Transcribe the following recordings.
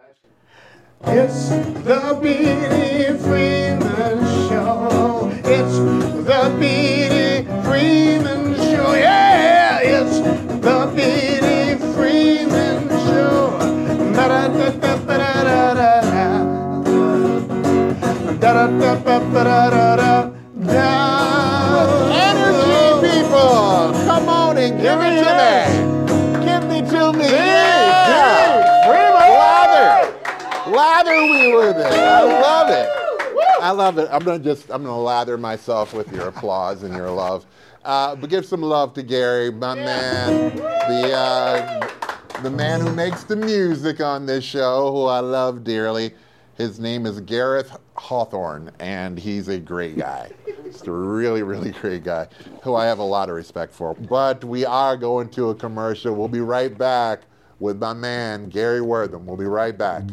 It's the B.D. Freeman Show. It's the B.D. Freeman Show. Yeah, it's the B.D. Freeman Show. Da-da-da-da-da-da-da-da. Da-da-da-da-da-da-da. Energy It. I love it. I love it. I'm gonna just I'm gonna lather myself with your applause and your love. Uh, but give some love to Gary, my man, the uh, the man who makes the music on this show, who I love dearly. His name is Gareth Hawthorne, and he's a great guy. He's a really, really great guy who I have a lot of respect for. But we are going to a commercial. We'll be right back with my man, Gary Wortham. We'll be right back.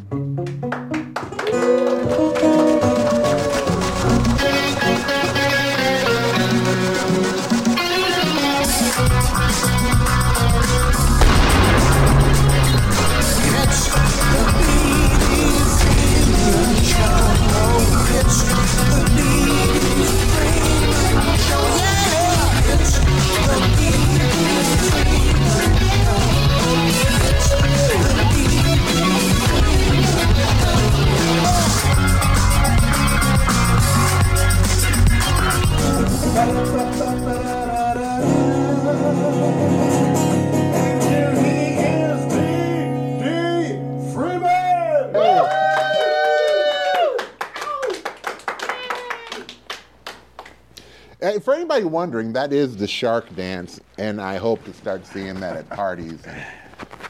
Wondering, that is the shark dance, and I hope to start seeing that at parties and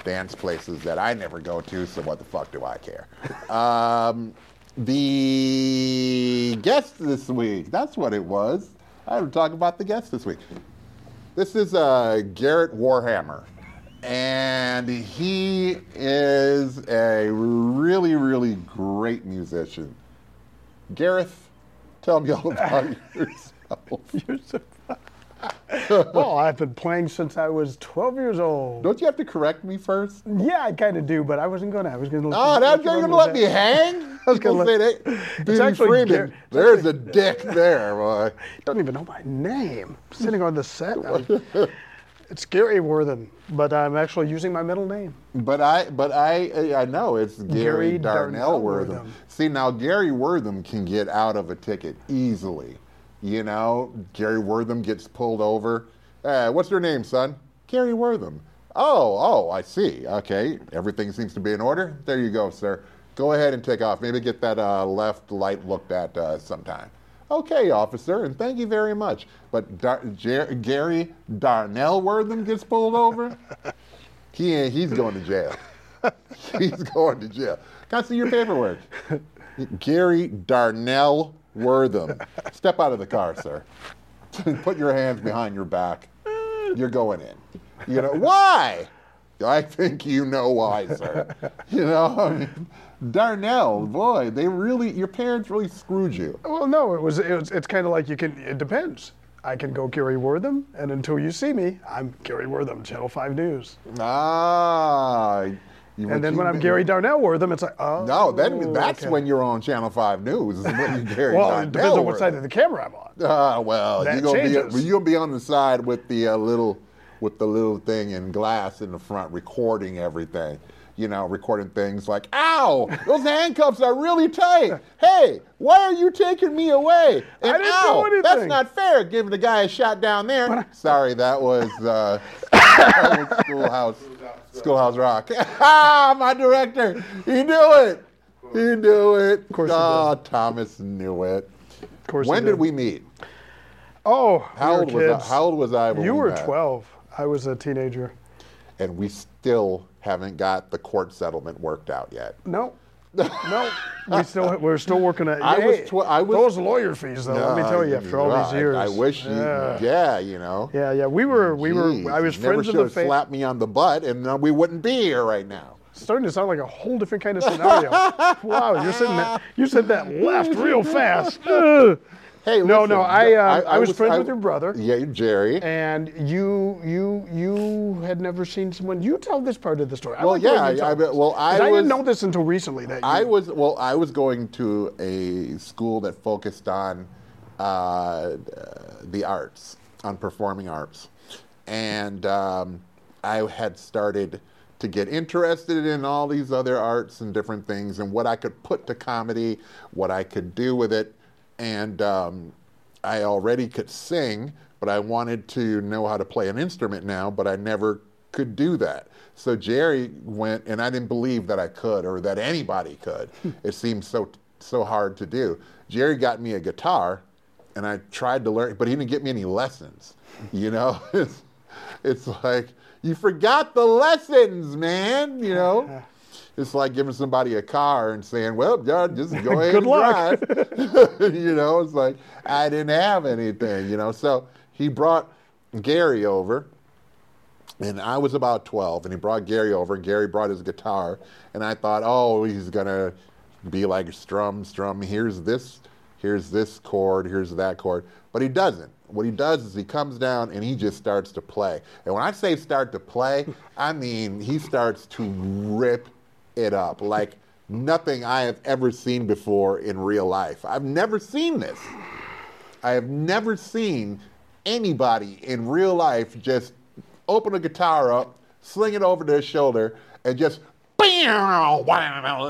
dance places that I never go to, so what the fuck do I care? Um, the guest this week, that's what it was. I have to talk about the guest this week. This is uh, Garrett Warhammer, and he is a really, really great musician. Gareth, tell me all about yourself. You're so- well, oh, I've been playing since I was 12 years old. Don't you have to correct me first? Yeah, I kind of do, but I wasn't going to. I was going to. Oh, that's you're gonna let ah, me hang? I was gonna gonna say that. It's actually Freeman, there's actually- a dick there, boy. Don't even know my name. Sitting on the set. I'm- it's Gary Wortham, but I'm actually using my middle name. But I, but I, I know it's Gary, Gary Darnell, Darnell Wortham. Wortham. See, now Gary Wortham can get out of a ticket easily. You know, Gary Wortham gets pulled over. Uh, what's your name, son? Gary Wortham. Oh, oh, I see. Okay, everything seems to be in order. There you go, sir. Go ahead and take off. Maybe get that uh, left light looked at uh, sometime. Okay, officer, and thank you very much. But Dar- Jer- Gary Darnell Wortham gets pulled over. He ain't, he's going to jail. he's going to jail. Can I see your paperwork? Gary Darnell Wortham. Step out of the car, sir. Put your hands behind your back. You're going in. You know why? I think you know why, sir. You know, I mean, Darnell, boy, they really, your parents really screwed you. Well, no, it was. It was it's kind of like you can. It depends. I can go Gary Wortham, and until you see me, I'm Gary Wortham, Channel 5 News. Ah. You- And then when I'm Gary Darnell Wortham, it's like, oh. No, then that's okay. when you're on Channel 5 News. Is when you Gary Well, Darnell it depends on what side of the camera I'm on. Ah, well, That you're gonna changes. be you're gonna be on the side with the uh, little with the little thing in glass in the front, recording everything. You know, recording things like, "Ow, those handcuffs are really tight. Hey, why are you taking me away?" And I didn't ow, do that's not fair. Giving the guy a shot down there. Sorry, that was uh, that was Schoolhouse Schoolhouse Rock. ah, my director, he knew it. He knew it. Of course he oh, Thomas knew it. Of course. When he did we meet? Oh, How we old were was I? How old was I? When You we were met? 12. I was a teenager. and we still haven't got the court settlement worked out yet. No. No, we still we're still working at. I was tw- I was- those lawyer fees though. let me tell you, after all these years, I, wish you, Yeah. yeah, you know. yeah, yeah. We were, we were. I was friends of the family. slapped me on the butt, and uh, we wouldn't be here right now. Starting to sound like a whole different kind of scenario. wow, you said that. You said that left real fast. Hey, No, listen, no, I, uh, I was friends with your brother. Yeah, Jerry. And you, you, you had never seen someone. You tell this part of the story. I Well, yeah, I- I well, I was- didn't know this until recently. That you, I was well. I was going to a school that focused on uh, the arts, on performing arts, and um, I had started to get interested in all these other arts and different things, and what I could put to comedy, what I could do with it, and um, I already could sing, but I wanted to know how to play an instrument now, but I never could do that. So Jerry went, and I didn't believe that I could or that anybody could. it seemed so so hard to do. Jerry got me a guitar, and I tried to learn, but he didn't get me any lessons. You know, it's, it's like you forgot the lessons, man. You know. It's like giving somebody a car and saying, "Well, yeah, just go ahead and luck." drive." you know, it's like I didn't have anything. You know, so he brought Gary over, and I was about 12, and he brought Gary over. Gary brought his guitar, and I thought, oh, he's gonna be like strum, strum. Here's this, here's this chord, here's that chord, but he doesn't. What he does is he comes down and he just starts to play. And when I say start to play, I mean he starts to rip it up like nothing I have ever seen before in real life. I've never seen this. I have never seen anybody in real life just open a guitar up, sling it over their shoulder, and just.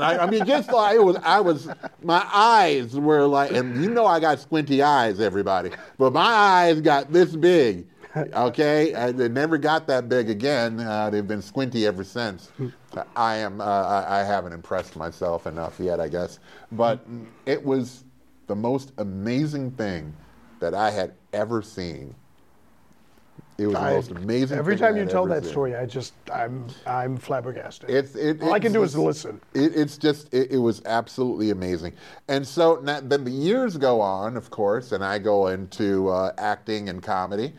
I I mean, just like it was, I was, my eyes were like, and you know, I got squinty eyes, everybody, but my eyes got this big. Okay, I, they never got that big again. Uh, they've been squinty ever since. I am, uh, I, I haven't impressed myself enough yet, I guess. But it was the most amazing thing that I had ever seen. It was the most amazing. Every thing I time you tell that seen. story, I just, I'm, I'm flabbergasted. It's it. All I can do is listen. It, it's just it, it was absolutely amazing, and so now, then the years go on, of course, and I go into uh, acting and comedy.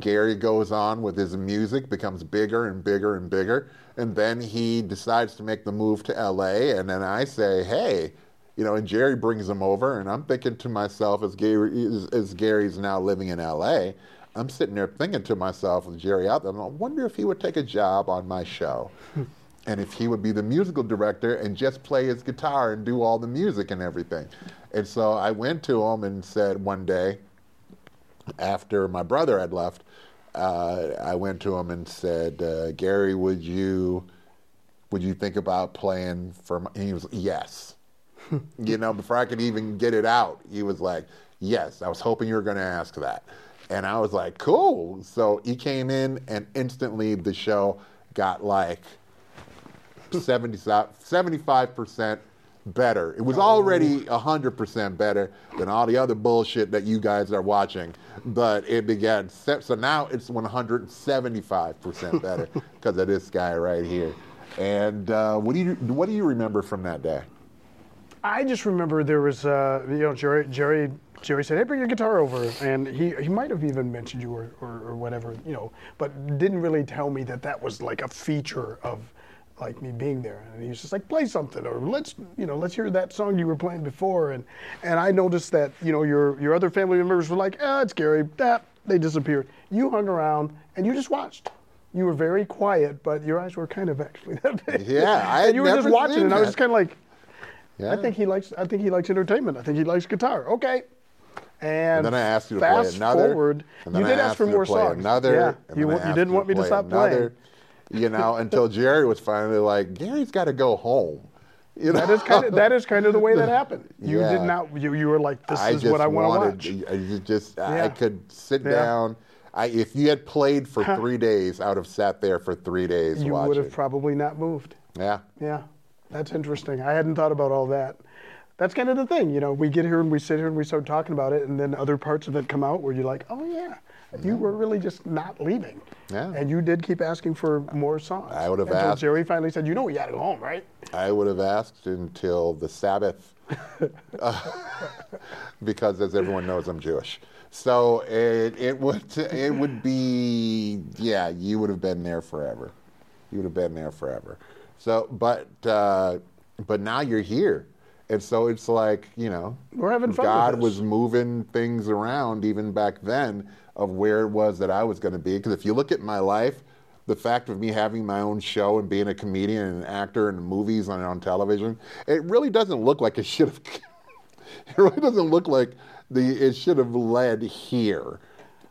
Gary goes on with his music, becomes bigger and bigger and bigger, and then he decides to make the move to L.A. And then I say, hey. You know, and Jerry brings him over, and I'm thinking to myself, as Gary, as, as Gary's now living in L.A., I'm sitting there thinking to myself, with Jerry out there, I wonder if he would take a job on my show and if he would be the musical director and just play his guitar and do all the music and everything. And so I went to him and said one day, after my brother had left, uh, I went to him and said, uh, "Gary, would you would you think about playing for?" My, and he was yes. you know, before I could even get it out, he was like, "Yes." I was hoping you were going to ask that, and I was like, "Cool." So he came in, and instantly the show got like 75 percent better. It was already 100% better than all the other bullshit that you guys are watching, but it began. So now it's 175% better because of this guy right here. And uh, what do you what do you remember from that day? I just remember there was, uh, you know, Jerry, Jerry, Jerry said, "Hey, bring your guitar over," and he, he might have even mentioned you or, or, or whatever, you know, but didn't really tell me that that was like a feature of like me being there. And he was just like, "Play something," or let's, you know, let's hear that song you were playing before. And and I noticed that, you know, your your other family members were like, "Ah, it's Gary." That they disappeared. You hung around and you just watched. You were very quiet, but your eyes were kind of actually that big. Yeah, I and you were just watching, and I was just kind of like. Yeah. I think he likes. I think he likes entertainment. I think he likes guitar. Okay. And, And then I asked you to play another. forward, and then you did ask for more songs. Another. yeah, you, then I wa- you didn't want me to stop another, playing. You know, until Jerry was finally like, Gary's got to go home. You know? That is kind of that is kind of the way that happened. You Yeah. did not. You, you were like, this I is what I want to wanted. watch. I ju- just I could sit Yeah. down. I, if you had played for three days, I would have sat there for three days You would have probably not moved. yeah, Yeah, that's interesting. I hadn't thought about all that. That's kind of the thing, you know. We get here and we sit here and we start talking about it, and then other parts of it come out where you're like, oh yeah, you were really just not leaving. Yeah. And you did keep asking for more songs. I would have Until asked- Jerry finally said, you know, we got to go home, right? I would have asked until the Sabbath, uh, because as everyone knows, I'm Jewish. So it, it would it would be yeah, you would have been there forever. You would have been there forever. So, but uh, but now you're here, And so it's like, you know, We're having fun God was moving things around even back then of where it was that I was going to be. Because if you look at my life, the fact of me having my own show and being a comedian and an actor in movies and on television, it really doesn't look like it should have. it really doesn't look like the it should have led here.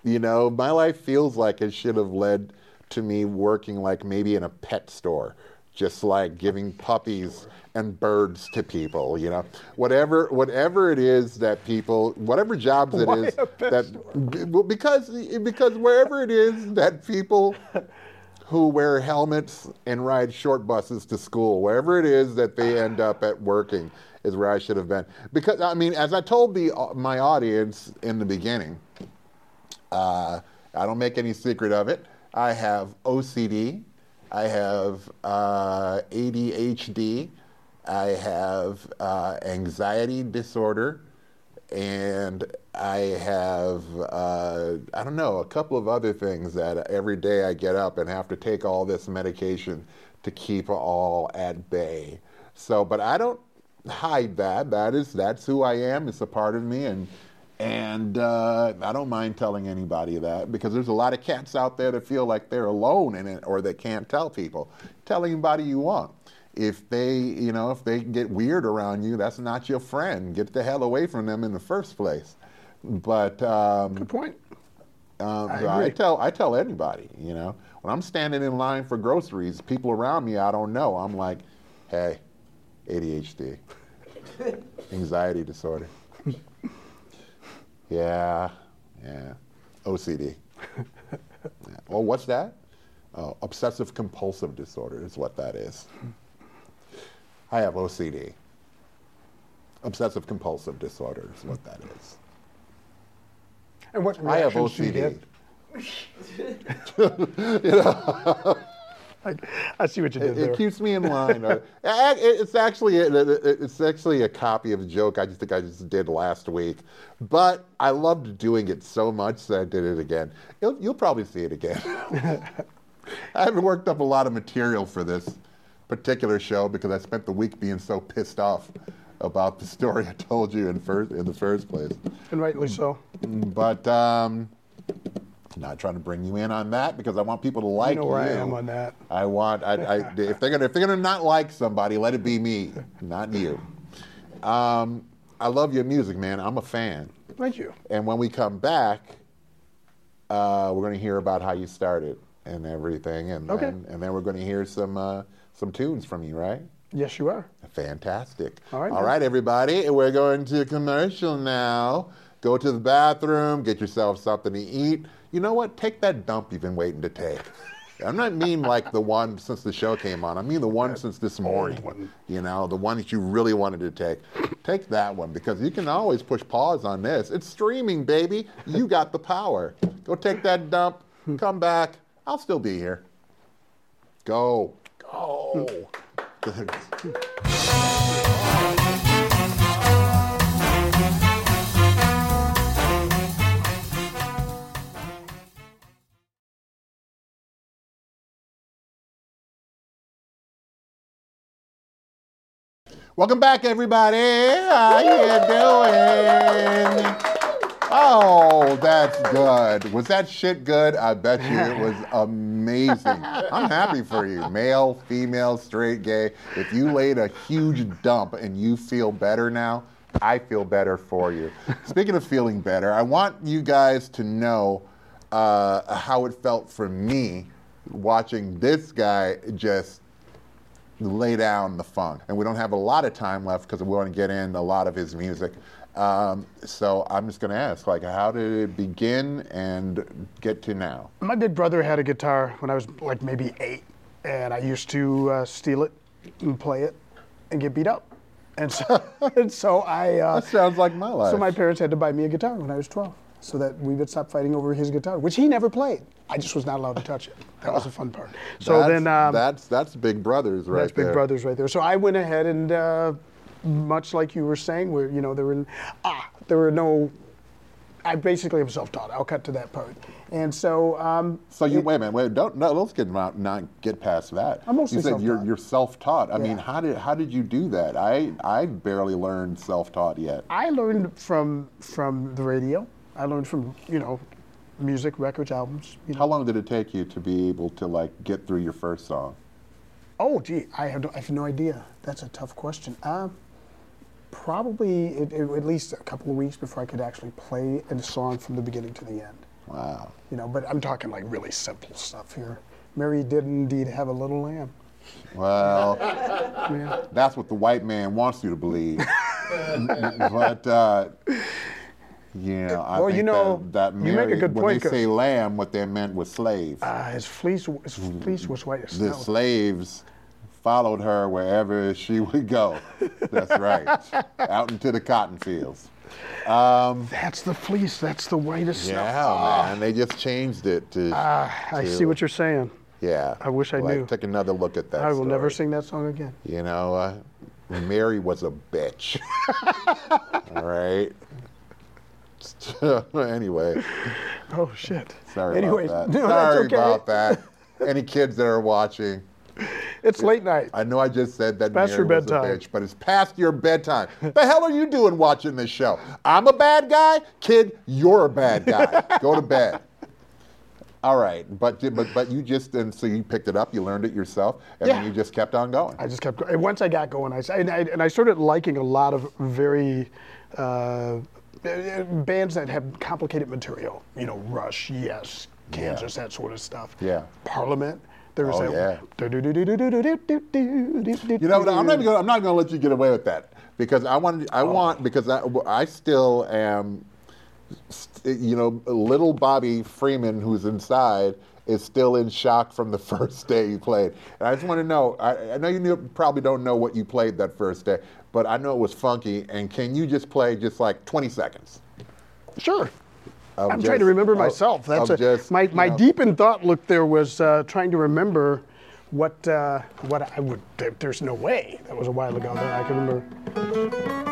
You know, my life feels like it should have led to me working like maybe in a pet store, just like giving puppies and birds to people. You know, whatever whatever it is that people, whatever jobs it Why is that well, because because wherever it is that people who wear helmets and ride short buses to school, wherever it is that they end up at working, is where I should have been. Because I mean, as I told the my audience in the beginning, uh, I don't make any secret of it. I have OCD, I have uh, ADHD, I have uh, anxiety disorder, and I have, uh, I don't know, a couple of other things that every day I get up and have to take all this medication to keep all at bay. So, but I don't hide that. That is, that's who I am. It's a part of me, and and uh, I don't mind telling anybody that because there's a lot of cats out there that feel like they're alone in it or they can't tell people. Tell anybody you want if they, you know, if they get weird around you, that's not your friend. Get the hell away from them in the first place. But um, Good point. um, I so I, tell I tell anybody, you know, when I'm standing in line for groceries, people around me I don't know. I'm like, hey, ADHD, anxiety disorder. yeah, yeah, OCD. Yeah. Well, what's that? Oh, obsessive compulsive disorder is what that is. I have OCD. Obsessive compulsive disorder is what that is. And what I have do you OCD. get? Like, I see what you did It, there. it keeps me in line. It's actually it's actually a copy of a joke I just think I just did last week, but I loved doing it so much that I did it again. You'll, you'll probably see it again. I haven't worked up a lot of material for this particular show because I spent the week being so pissed off about the story I told you in first in the first place. and rightly so. But um, not trying to bring you in on that because I want people to like You know where I am on that. I want I, I, if they're gonna if they're gonna not like somebody, let it be me, not you. Um, I love your music, man. I'm a fan. Thank you. And when we come back, uh, we're gonna hear about how you started and everything, and Okay. then and then we're gonna hear some uh, some tunes from you, right? Yes, you are. Fantastic. All right, All right, everybody. We're going to commercial now. Go to the bathroom, get yourself something to eat. You know what? Take that dump you've been waiting to take. I'm not mean like the one since the show came on. I mean the one since this morning. You know, the one that you really wanted to take. Take that one because you can always push pause on this. It's streaming, baby. You got the power. Go take that dump. Come back. I'll still be here. Go. Go. Welcome back, everybody. How you doing? Oh, that's good. Was that shit good? I bet you it was amazing. I'm happy for you, male, female, straight, gay. If you laid a huge dump and you feel better now, I feel better for you. Speaking of feeling better, I want you guys to know uh, how it felt for me watching this guy just lay down the funk. And we don't have a lot of time left because we want to get in a lot of his music. Um, so I'm just going to ask, like, how did it begin and get to now? My big brother had a guitar when I was like maybe eight, and I used to uh, steal it and play it and get beat up. And so, and so I. Uh, That sounds like my life. so my parents had to buy me a guitar when I was 12, so that we would stop fighting over his guitar, which he never played. I just was not allowed to touch it. That was the fun part. So that's, then. Um, that's that's Big Brothers right That's Big there. Brothers right there. So I went ahead and, uh, much like you were saying, where you know there were ah there were no. I basically am self-taught. I'll cut to that part. And so, um, So you wait a minute, wait, don't no, let's get not, not get past that. I'm mostly you said you're self-taught. you're self-taught. I mean, how did how did you do that? I I barely learned self-taught yet. I learned from from the radio. I learned from you know, music, records, albums. You know. How long did it take you to be able to like get through your first song? Oh, gee, I have, no, I have no idea. That's a tough question. Um, probably it, it- at least a couple of weeks before I could actually play a song from the beginning to the end. Wow. You know, but I'm talking like really simple stuff here. Mary did indeed have a little lamb. Well, Yeah. that's what the white man wants you to believe. but uh, you know, I Well, think you know, that, that you make a Mary, good when point, they 'cause- say lamb, what they meant was slave. Uh, his fleece, his fleece was white as snow. the slaves followed her wherever she would go. That's right, out into the cotton fields. Um, That's the fleece. That's the whitest yeah, man, they just changed it to. Ah, I see what you're saying. yeah, I wish I like, knew. Take another look at that. I will never sing that song again. You know, uh, Mary was a bitch. All right. anyway, Oh shit. sorry Anyways, about that. no, sorry okay. about that. Any kids that are watching, It's late night. I know I just said that Past your bedtime. bitch, but it's past your bedtime. the hell are you doing watching this show? I'm a bad guy, kid. You're a bad guy. Go to bed. All right, but but but you just and so you picked it up, you learned it yourself, and then you just kept on going. I just kept going. Once I got going, I, and I, and I started liking a lot of very uh, bands that have complicated material. You know, Rush, Yes, Kansas, that sort of stuff. Yeah. Parliament. Oh, that. You know, I'm not gonna, I'm not going to let you get away with that because I want I want because I, I still am, you know, little Bobby Freeman who's inside is still in shock from the first day you played. And I just want to know. I, I know you knew, probably don't know what you played that first day, but I know it was funky. And can you just play just like 20 seconds? Sure. Of I'm just- trying to remember of- myself. That's a, just, my you my know, deep in thought look there was uh, trying to remember what uh, what I would. There, there's no way that was a while ago that I can remember.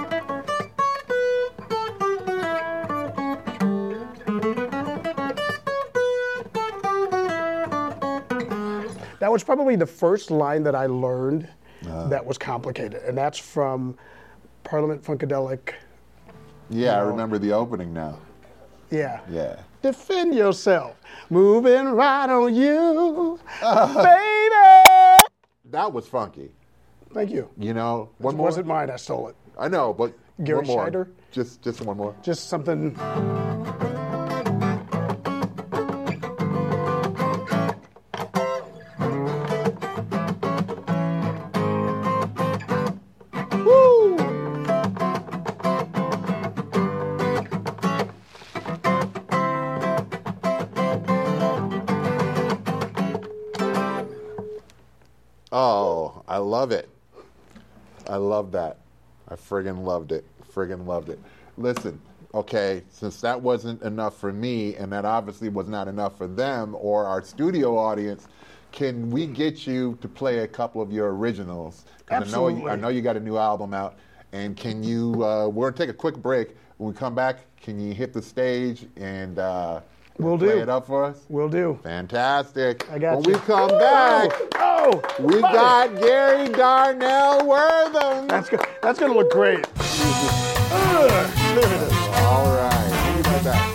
That was probably the first line that I learned Uh. that was complicated, and that's from Parliament Funkadelic. Yeah, I know. remember the opening now. Yeah. Yeah. Defend yourself. Moving right on you, baby. That was funky. Thank you. You know, one It more. wasn't mine. I stole it. I know, but Gary one more. Scheider? Just, just one more. Just something. Love that. I friggin' loved it. Friggin' loved it. Listen, okay, since that wasn't enough for me, and that obviously was not enough for them or our studio audience, can we get you to play a couple of your originals? 'Cause I know, Absolutely. I know you got a new album out, and can you? Uh, we're gonna take a quick break. When we come back, can you hit the stage and uh, Will play do. it up for us? Will do. Fantastic. I got when you. we come back. Oh, We buddy. got Gary Darnell Wortham. That's go- that's gonna look great. There it is. All right. We'll be right back.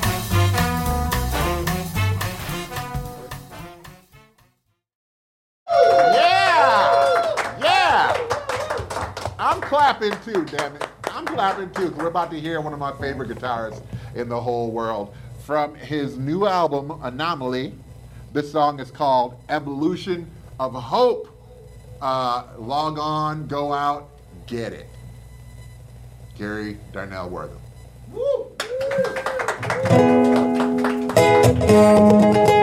Yeah! Yeah! I'm clapping too, damn it. I'm clapping too. We're about to hear one of my favorite guitarists in the whole world. From his new album, Anomaly, this song is called Evolution of Hope. Uh, log on, go out, get it. Gary Darnell Wortham. Thank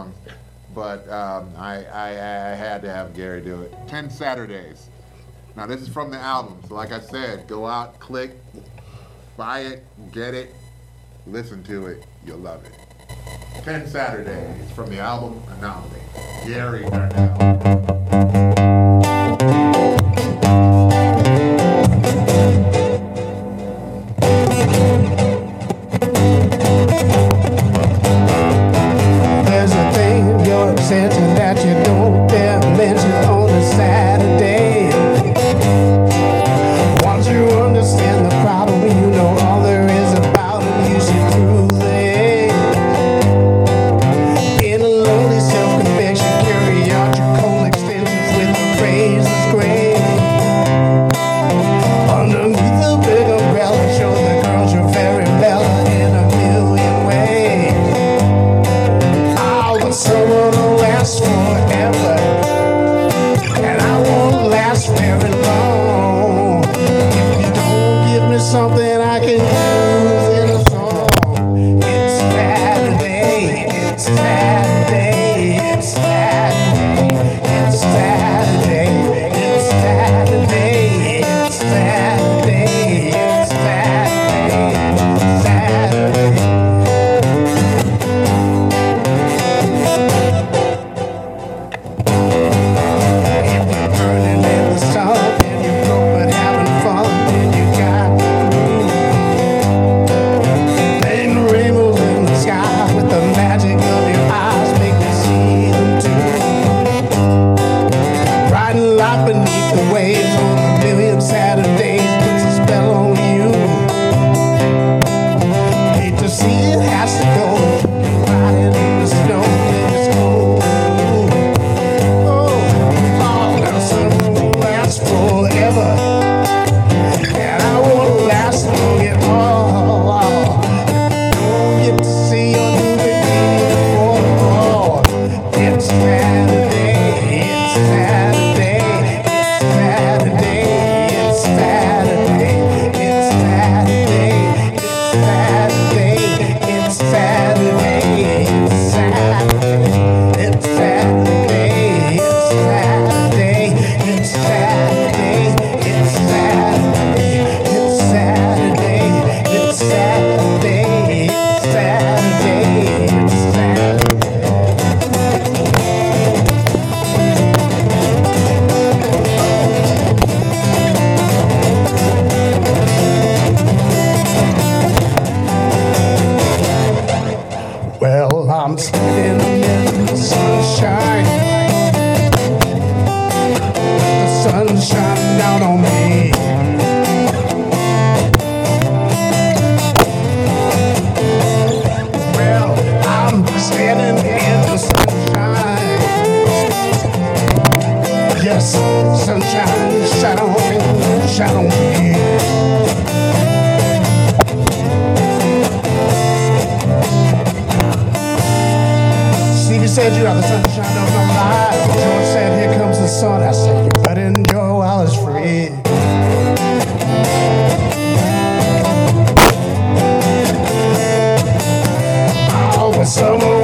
song, but um, I, I, I had to have Gary do it. 10 Saturdays. Now, this is from the album. So, like I said, go out, click, buy it, get it, listen to it. You'll love it. 10 Saturdays from the album Anomaly. Gary Darnell. Someone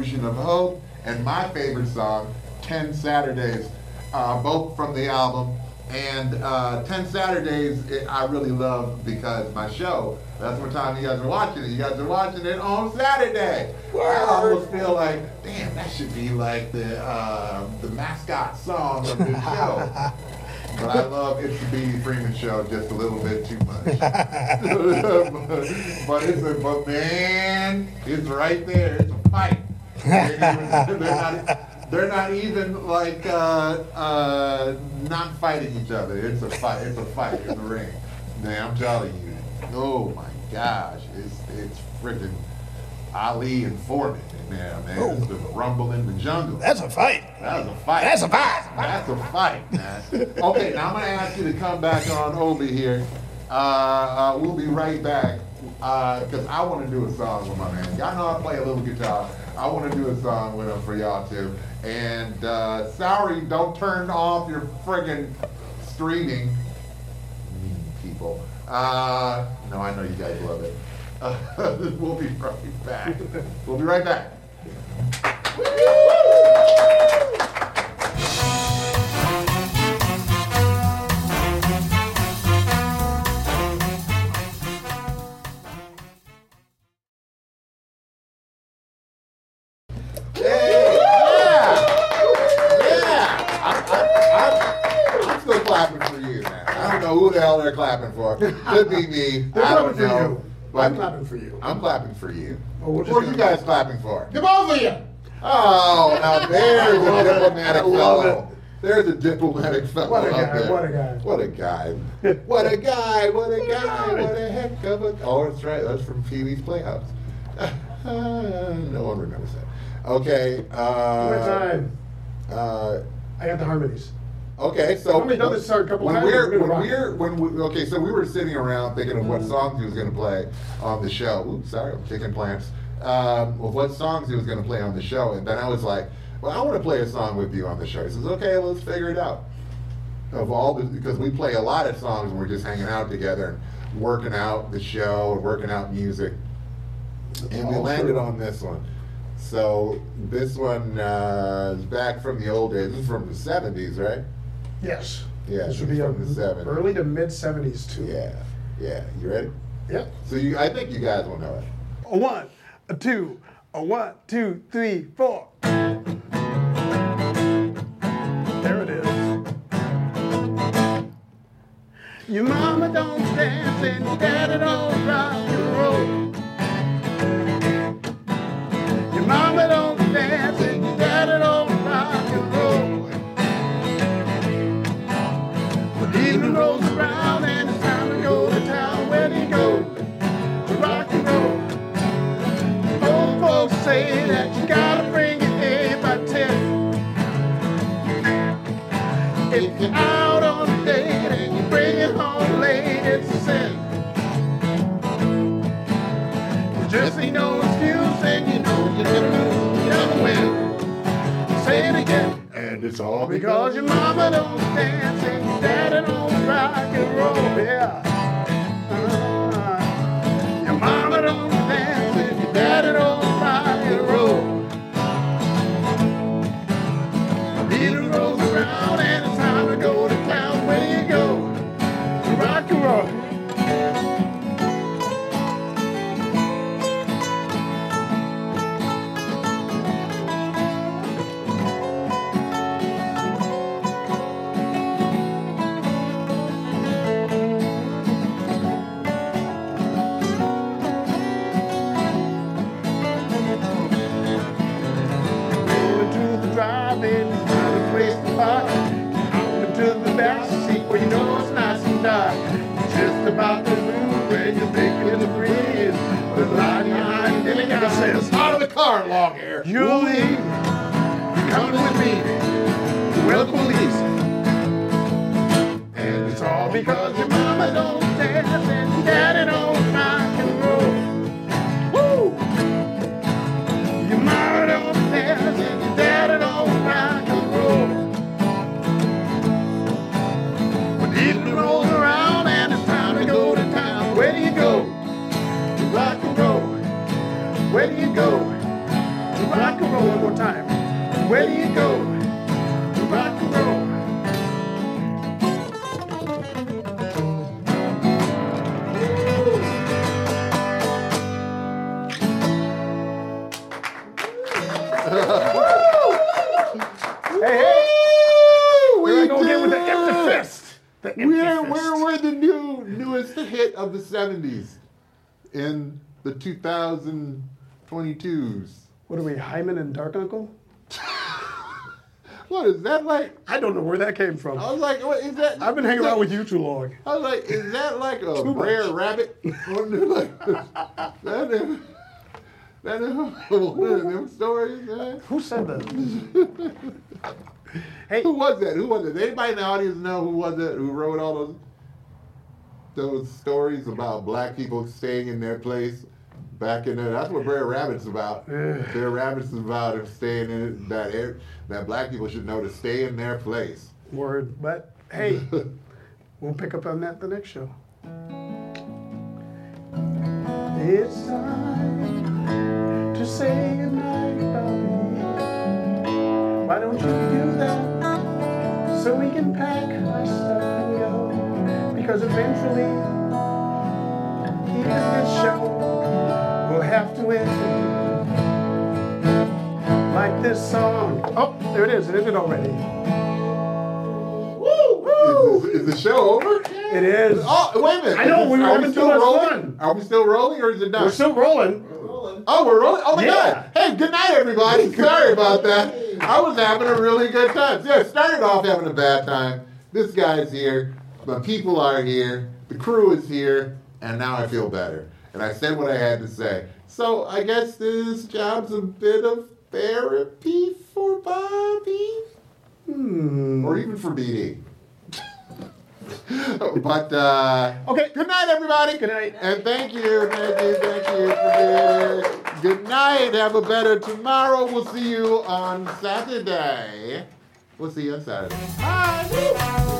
Illusion of Hope, and my favorite song, 10 Saturdays, uh, both from the album. And uh, 10 Saturdays, it, I really love because my show, that's what time you guys are watching it. You guys are watching it on Saturday. Word. I almost feel like, damn, that should be like the, uh, the mascot song of this show. but I love It's the B.D. Freeman Show just a little bit too much. but, but it's a, but man, it's right there. It's a fight. They're, not, they're not even like uh, uh, not fighting each other. It's a fight. It's a fight in the ring. Man, I'm telling you. Oh my gosh, it's it's freaking Ali and Foreman in there, man. It's the rumble in the jungle. That's a fight. That was a fight. That's a fight. That's a fight, man. Okay, now I'm gonna ask you to come back on over here. Uh, uh, we'll be right back because I want to do a song with my man. Y'all know I play a little guitar. I want to do a song with him for y'all too. And uh, sorry, don't turn off your friggin' streaming, mean people. Uh, no, I know you guys love it. Uh, we'll be right back. We'll be right back. Clapping for. Could be me. They're I don't clapping for know. you. But I'm clapping for you. I'm clapping for you. Oh, we're just Who are you gonna- guys clapping for? The both of you. Oh, now there's a diplomatic I love fellow. There's a diplomatic fellow What a up guy, there. what a guy. What a guy. What a guy. What a guy. What a heck of a. Oh, that's right. That's from Pee Wee's Playhouse. no one remembers that. Okay. Uh, One time. Uh, I got the harmonies. Okay, so Let me know this a couple when times, we're when rock we're when we okay, so we were sitting around thinking of what songs he was going to play on the show. Oops, sorry, I'm kicking plants. Um, of what songs he was going to play on the show, and then I was like, "Well, I want to play a song with you on the show." He says, "Okay, let's figure it out." Of all the because we play a lot of songs when we're just hanging out together and working out the show and working out music, and we landed on this one. So this one uh, is back from the old days. This is from the '70s, right? Yes. Yeah, This would be a from the 70s. early to mid 70s too. Yeah, yeah. You ready? Yep. So you, I think you guys will know it. A one, a two, a one, two, three, four. There it is. Your mama don't dance and your daddy don't rock and roll. Your mama don't say that you gotta bring it eight by ten. If you're out on a date and you bring it home late, it's a sin. You just ain't no excuse and you know you're gonna lose, you're gonna win. Say it again. And it's all Because your mama don't dance and your daddy don't rock and roll, yeah. 2022s. What are we, Hyman and Dark Uncle? What is that like? I don't know where that came from. I was like, what is that? I've been hanging around with you too long. I was like, is that like a Too rare much. rabbit? Like, that is, that is one of them stories, man. Who said that? hey, Who was that? Who was it? Anybody in the audience know who was it? Who wrote all those those stories about black people staying in their place back in there? That's what Brer Rabbit's about. Brer Rabbit's about him staying in that air, that black people should know to stay in their place. word. But hey, we'll pick up on that the next show. It's time to say goodnight, Bobby. Why don't you do that so we can pack our stuff and go? Because eventually, even this show have to end. Like this song. Oh, there it is. It ended already. Is, is the show over? It is. Oh, wait a minute. I know, we were Are having still too much rolling? fun. Are we still rolling or is it done? We're still rolling. Oh, we're rolling. Oh my Yeah. God! Hey, good night, everybody. Sorry about that. I was having a really good time. Yeah, started off having a bad time. This guy's here. My people are here. The crew is here, and now I feel better. And I said what I had to say. So I guess this job's a bit of therapy for Bobby, Hmm. or even for BD. but uh, Okay. Good night, everybody. Good night. And thank you, thank you, thank you for being. Good night. Have a better tomorrow. We'll see you on Saturday. We'll see you on Saturday. Bye.